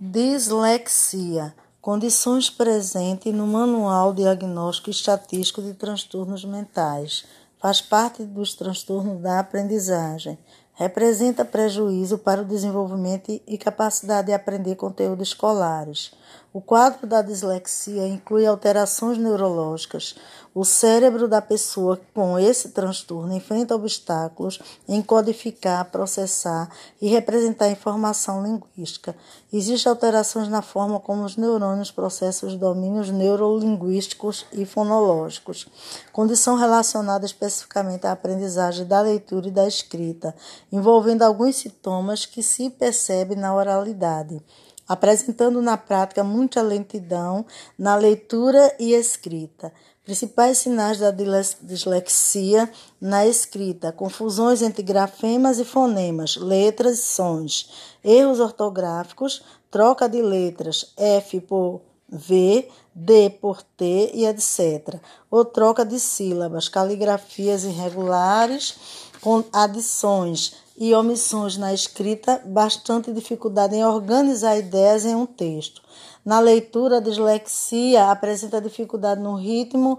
Dislexia. Condições presentes no Manual Diagnóstico Estatístico de Transtornos Mentais. Faz parte dos transtornos da aprendizagem. Representa prejuízo para o desenvolvimento e capacidade de aprender conteúdos escolares. O quadro da dislexia inclui alterações neurológicas. O cérebro da pessoa com esse transtorno enfrenta obstáculos em codificar, processar e representar informação linguística. Existem alterações na forma como os neurônios processam os domínios neurolinguísticos e fonológicos, condição relacionada especificamente à aprendizagem da leitura e da escrita, envolvendo alguns sintomas que se percebem na oralidade apresentando na prática muita lentidão na leitura e escrita. Principais sinais da dislexia na escrita: confusões entre grafemas e fonemas, letras e sons, erros ortográficos, troca de letras, F por V, D por T e etc. Ou troca de sílabas, caligrafias irregulares, com adições e omissões na escrita, bastante dificuldade em organizar ideias em um texto. Na leitura, a dislexia apresenta dificuldade no ritmo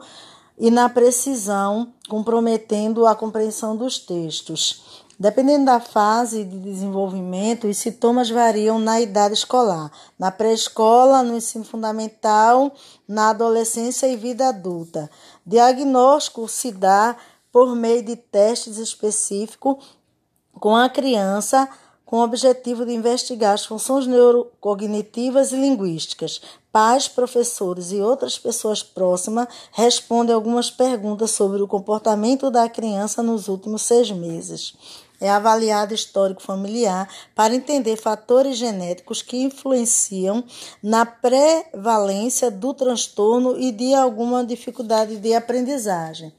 e na precisão, comprometendo a compreensão dos textos. Dependendo da fase de desenvolvimento, os sintomas variam na idade escolar, na pré-escola, no ensino fundamental, na adolescência e vida adulta. Diagnóstico se dá por meio de testes específicos com a criança com o objetivo de investigar as funções neurocognitivas e linguísticas. Pais, professores e outras pessoas próximas respondem algumas perguntas sobre o comportamento da criança nos últimos seis meses. É avaliado histórico familiar para entender fatores genéticos que influenciam na prevalência do transtorno e de alguma dificuldade de aprendizagem.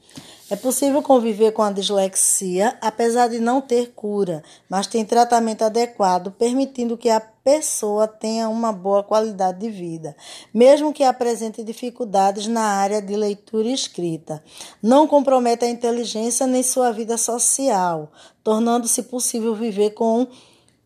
É possível conviver com a dislexia, apesar de não ter cura, mas tem tratamento adequado, permitindo que a pessoa tenha uma boa qualidade de vida, mesmo que apresente dificuldades na área de leitura e escrita. Não compromete a inteligência nem sua vida social, tornando-se possível viver com,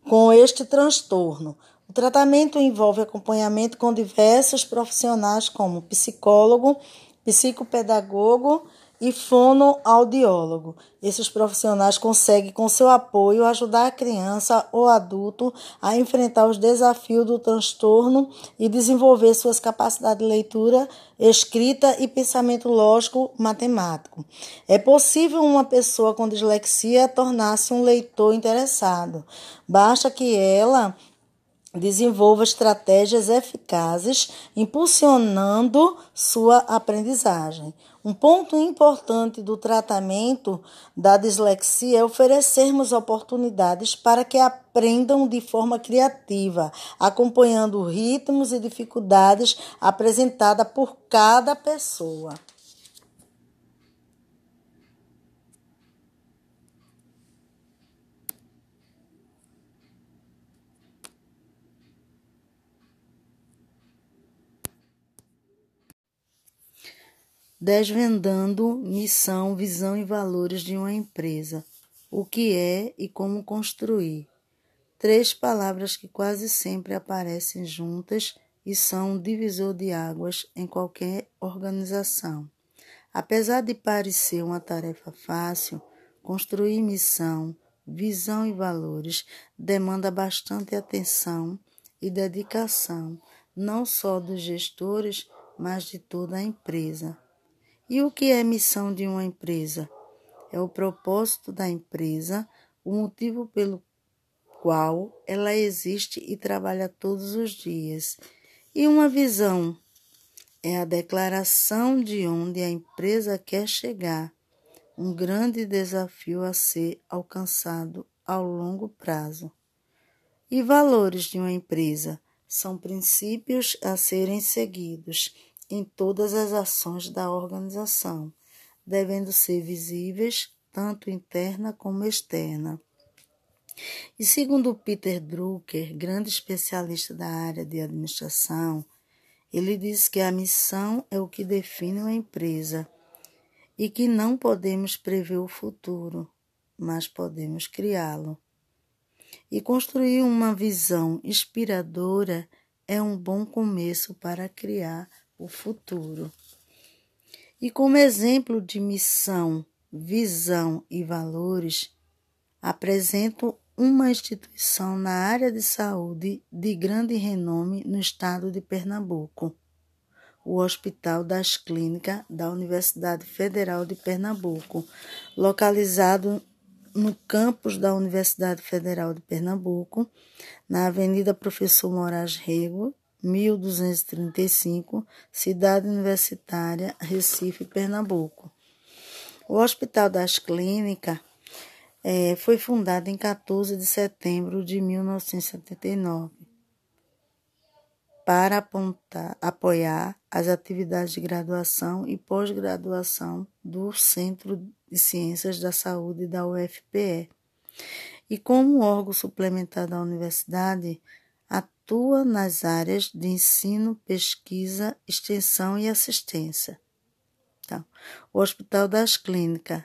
com este transtorno. O tratamento envolve acompanhamento com diversos profissionais, como psicólogo, psicopedagogo e fonoaudiólogo. Esses profissionais conseguem, com seu apoio, ajudar a criança ou adulto a enfrentar os desafios do transtorno e desenvolver suas capacidades de leitura, escrita e pensamento lógico matemático. É possível uma pessoa com dislexia tornar-se um leitor interessado. Basta que ela desenvolva estratégias eficazes, impulsionando sua aprendizagem. Um ponto importante do tratamento da dislexia é oferecermos oportunidades para que aprendam de forma criativa, acompanhando ritmos e dificuldades apresentadas por cada pessoa. Desvendando missão, visão e valores de uma empresa, o que é e como construir. Três palavras que quase sempre aparecem juntas e são um divisor de águas em qualquer organização. Apesar de parecer uma tarefa fácil, construir missão, visão e valores demanda bastante atenção e dedicação, não só dos gestores, mas de toda a empresa. E o que é missão de uma empresa? É o propósito da empresa, o motivo pelo qual ela existe e trabalha todos os dias. E uma visão é a declaração de onde a empresa quer chegar, um grande desafio a ser alcançado ao longo prazo. E valores de uma empresa são princípios a serem seguidos em todas as ações da organização, devendo ser visíveis tanto interna como externa. E segundo Peter Drucker, grande especialista da área de administração, ele diz que a missão é o que define uma empresa e que não podemos prever o futuro, mas podemos criá-lo. E construir uma visão inspiradora é um bom começo para criar o futuro. E como exemplo de missão, visão e valores, apresento uma instituição na área de saúde de grande renome no estado de Pernambuco, o Hospital das Clínicas da Universidade Federal de Pernambuco, localizado no campus da Universidade Federal de Pernambuco, na Avenida Professor Moraes Rego, 1235, Cidade Universitária, Recife, Pernambuco. O Hospital das Clínicas é, foi fundado em 14 de setembro de 1979 para apontar, apoiar as atividades de graduação e pós-graduação do Centro de Ciências da Saúde da UFPE. E como órgão suplementar da universidade, atua nas áreas de ensino, pesquisa, extensão e assistência. Então, o Hospital das Clínicas,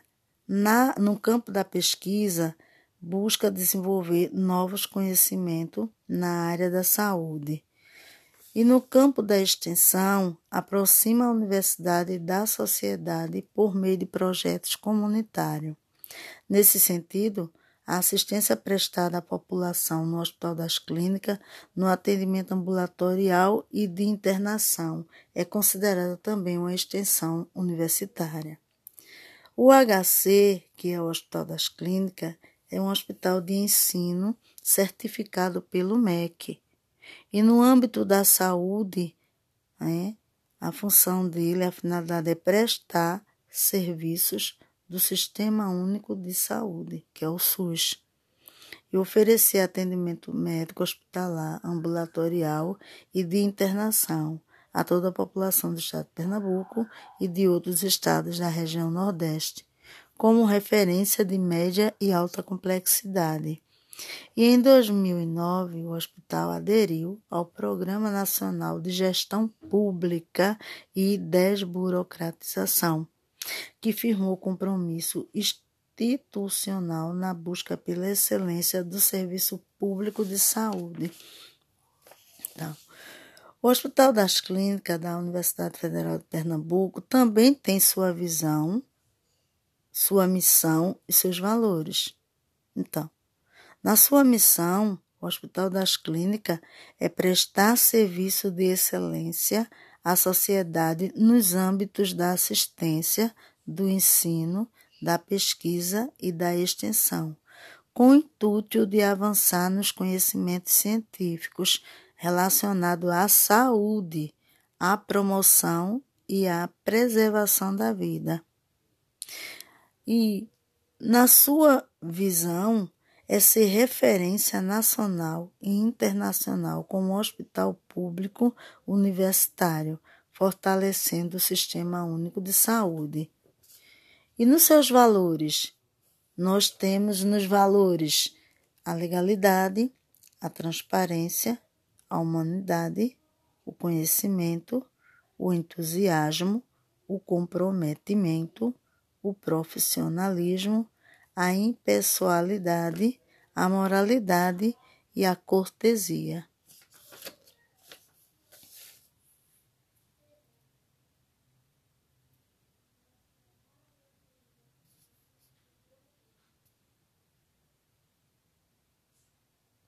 na, no campo da pesquisa, busca desenvolver novos conhecimentos na área da saúde e no campo da extensão, aproxima a universidade da sociedade por meio de projetos comunitários. Nesse sentido, a assistência prestada à população no Hospital das Clínicas, no atendimento ambulatorial e de internação, é considerada também uma extensão universitária. O HC, que é o Hospital das Clínicas, é um hospital de ensino certificado pelo MEC e no âmbito da saúde, né, a função dele, a finalidade é prestar serviços do Sistema Único de Saúde, que é o SUS, e oferecer atendimento médico hospitalar, ambulatorial e de internação a toda a população do estado de Pernambuco e de outros estados da região Nordeste, como referência de média e alta complexidade. E em 2009, o hospital aderiu ao Programa Nacional de Gestão Pública e Desburocratização, que firmou compromisso institucional na busca pela excelência do serviço público de saúde. Então, o Hospital das Clínicas da Universidade Federal de Pernambuco também tem sua visão, sua missão e seus valores. Então, na sua missão, o Hospital das Clínicas é prestar serviço de excelência à sociedade nos âmbitos da assistência, do ensino, da pesquisa e da extensão, com o intuito de avançar nos conhecimentos científicos relacionados à saúde, à promoção e à preservação da vida. E, na sua visão, é ser referência nacional e internacional como hospital público universitário, fortalecendo o Sistema Único de Saúde. E nos seus valores? Nós temos nos valores a legalidade, a transparência, a humanidade, o conhecimento, o entusiasmo, o comprometimento, o profissionalismo, a impessoalidade, a moralidade e a cortesia.